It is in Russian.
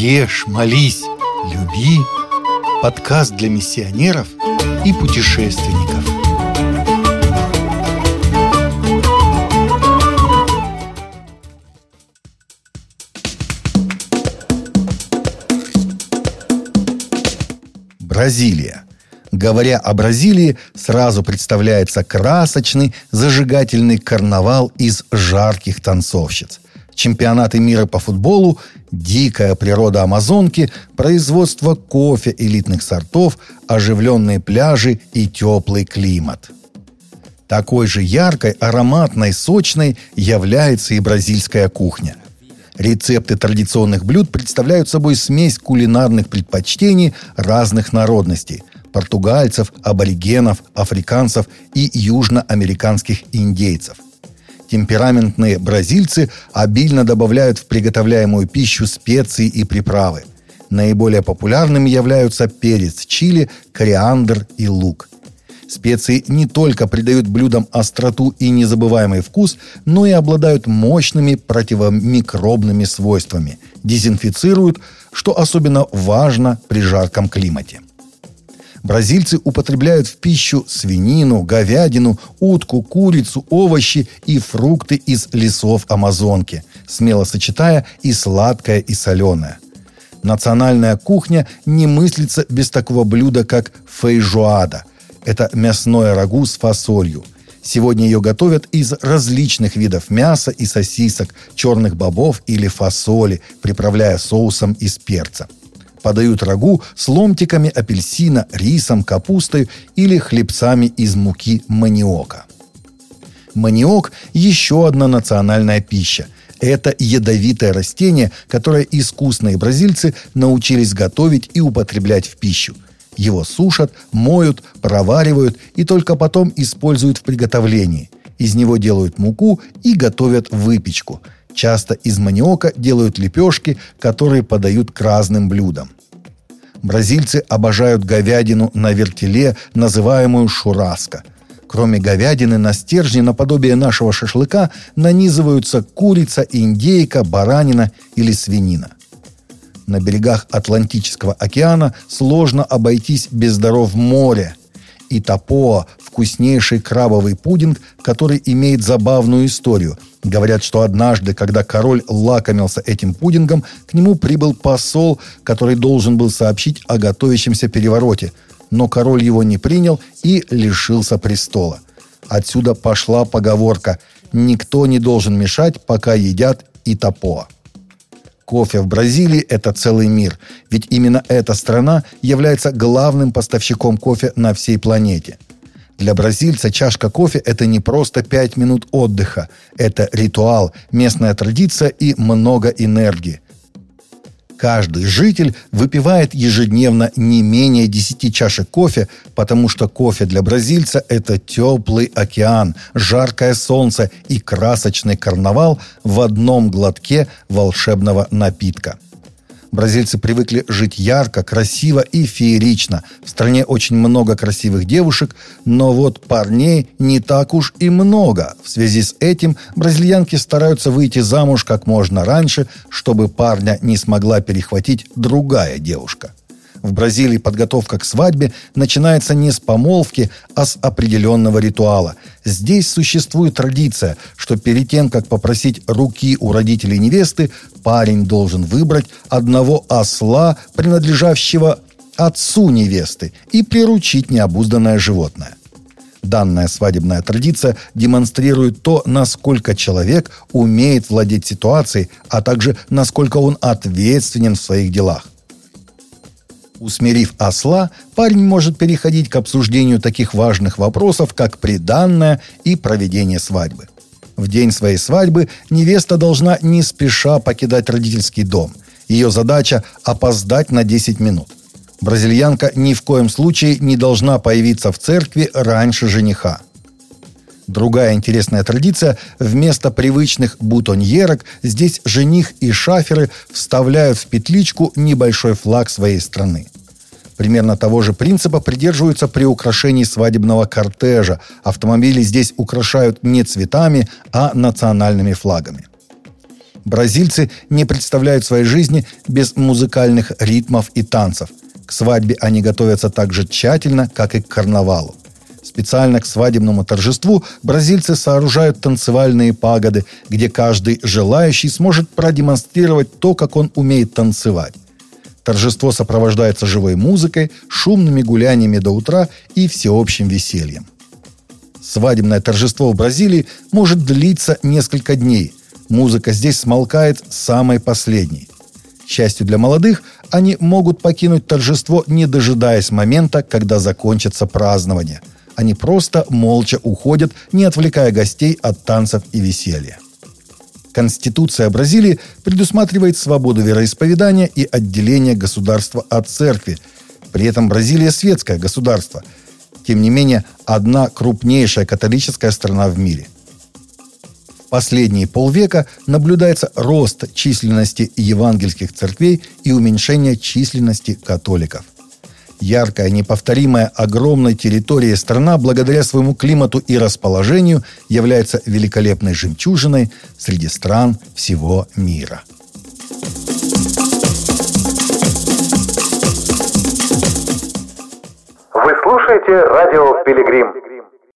Ешь, молись, люби. Подкаст для миссионеров и путешественников. Бразилия. Говоря о Бразилии, сразу представляется красочный, зажигательный карнавал из жарких танцовщиц. Чемпионаты мира по футболу, дикая природа Амазонки, производство кофе элитных сортов, оживленные пляжи и теплый климат. Такой же яркой, ароматной, сочной является и бразильская кухня – Рецепты традиционных блюд представляют собой смесь кулинарных предпочтений разных народностей – португальцев, аборигенов, африканцев и южноамериканских индейцев. Темпераментные бразильцы обильно добавляют в приготовляемую пищу специи и приправы. Наиболее популярными являются перец чили, кориандр и лук – Специи не только придают блюдам остроту и незабываемый вкус, но и обладают мощными противомикробными свойствами, дезинфицируют, что особенно важно при жарком климате. Бразильцы употребляют в пищу свинину, говядину, утку, курицу, овощи и фрукты из лесов Амазонки, смело сочетая и сладкое, и соленое. Национальная кухня не мыслится без такого блюда, как фейжоада – это мясное рагу с фасолью. Сегодня ее готовят из различных видов мяса и сосисок, черных бобов или фасоли, приправляя соусом из перца. Подают рагу с ломтиками апельсина, рисом, капустой или хлебцами из муки маниока. Маниок – еще одна национальная пища – это ядовитое растение, которое искусные бразильцы научились готовить и употреблять в пищу. Его сушат, моют, проваривают и только потом используют в приготовлении. Из него делают муку и готовят выпечку. Часто из маниока делают лепешки, которые подают к разным блюдам. Бразильцы обожают говядину на вертеле, называемую шураска. Кроме говядины на стержне наподобие нашего шашлыка нанизываются курица, индейка, баранина или свинина на берегах Атлантического океана сложно обойтись без даров моря. И Тапоа – вкуснейший крабовый пудинг, который имеет забавную историю. Говорят, что однажды, когда король лакомился этим пудингом, к нему прибыл посол, который должен был сообщить о готовящемся перевороте. Но король его не принял и лишился престола. Отсюда пошла поговорка «Никто не должен мешать, пока едят и топоа». Кофе в Бразилии – это целый мир, ведь именно эта страна является главным поставщиком кофе на всей планете. Для бразильца чашка кофе – это не просто пять минут отдыха, это ритуал, местная традиция и много энергии – Каждый житель выпивает ежедневно не менее 10 чашек кофе, потому что кофе для бразильца – это теплый океан, жаркое солнце и красочный карнавал в одном глотке волшебного напитка – Бразильцы привыкли жить ярко, красиво и феерично. В стране очень много красивых девушек, но вот парней не так уж и много. В связи с этим бразильянки стараются выйти замуж как можно раньше, чтобы парня не смогла перехватить другая девушка. В Бразилии подготовка к свадьбе начинается не с помолвки, а с определенного ритуала. Здесь существует традиция, что перед тем, как попросить руки у родителей невесты, парень должен выбрать одного осла, принадлежащего отцу невесты, и приручить необузданное животное. Данная свадебная традиция демонстрирует то, насколько человек умеет владеть ситуацией, а также насколько он ответственен в своих делах. Усмирив осла, парень может переходить к обсуждению таких важных вопросов, как приданное и проведение свадьбы. В день своей свадьбы невеста должна не спеша покидать родительский дом. Ее задача – опоздать на 10 минут. Бразильянка ни в коем случае не должна появиться в церкви раньше жениха. Другая интересная традиция – вместо привычных бутоньерок здесь жених и шаферы вставляют в петличку небольшой флаг своей страны. Примерно того же принципа придерживаются при украшении свадебного кортежа. Автомобили здесь украшают не цветами, а национальными флагами. Бразильцы не представляют своей жизни без музыкальных ритмов и танцев. К свадьбе они готовятся так же тщательно, как и к карнавалу. Специально к свадебному торжеству бразильцы сооружают танцевальные пагоды, где каждый желающий сможет продемонстрировать то, как он умеет танцевать. Торжество сопровождается живой музыкой, шумными гуляниями до утра и всеобщим весельем. Свадебное торжество в Бразилии может длиться несколько дней. Музыка здесь смолкает самой последней. К счастью для молодых, они могут покинуть торжество, не дожидаясь момента, когда закончится празднование – они просто молча уходят, не отвлекая гостей от танцев и веселья. Конституция Бразилии предусматривает свободу вероисповедания и отделение государства от церкви. При этом Бразилия светское государство. Тем не менее, одна крупнейшая католическая страна в мире. В последние полвека наблюдается рост численности евангельских церквей и уменьшение численности католиков – яркая, неповторимая, огромной территория страна благодаря своему климату и расположению является великолепной жемчужиной среди стран всего мира. Вы слушаете радио «Пилигрим».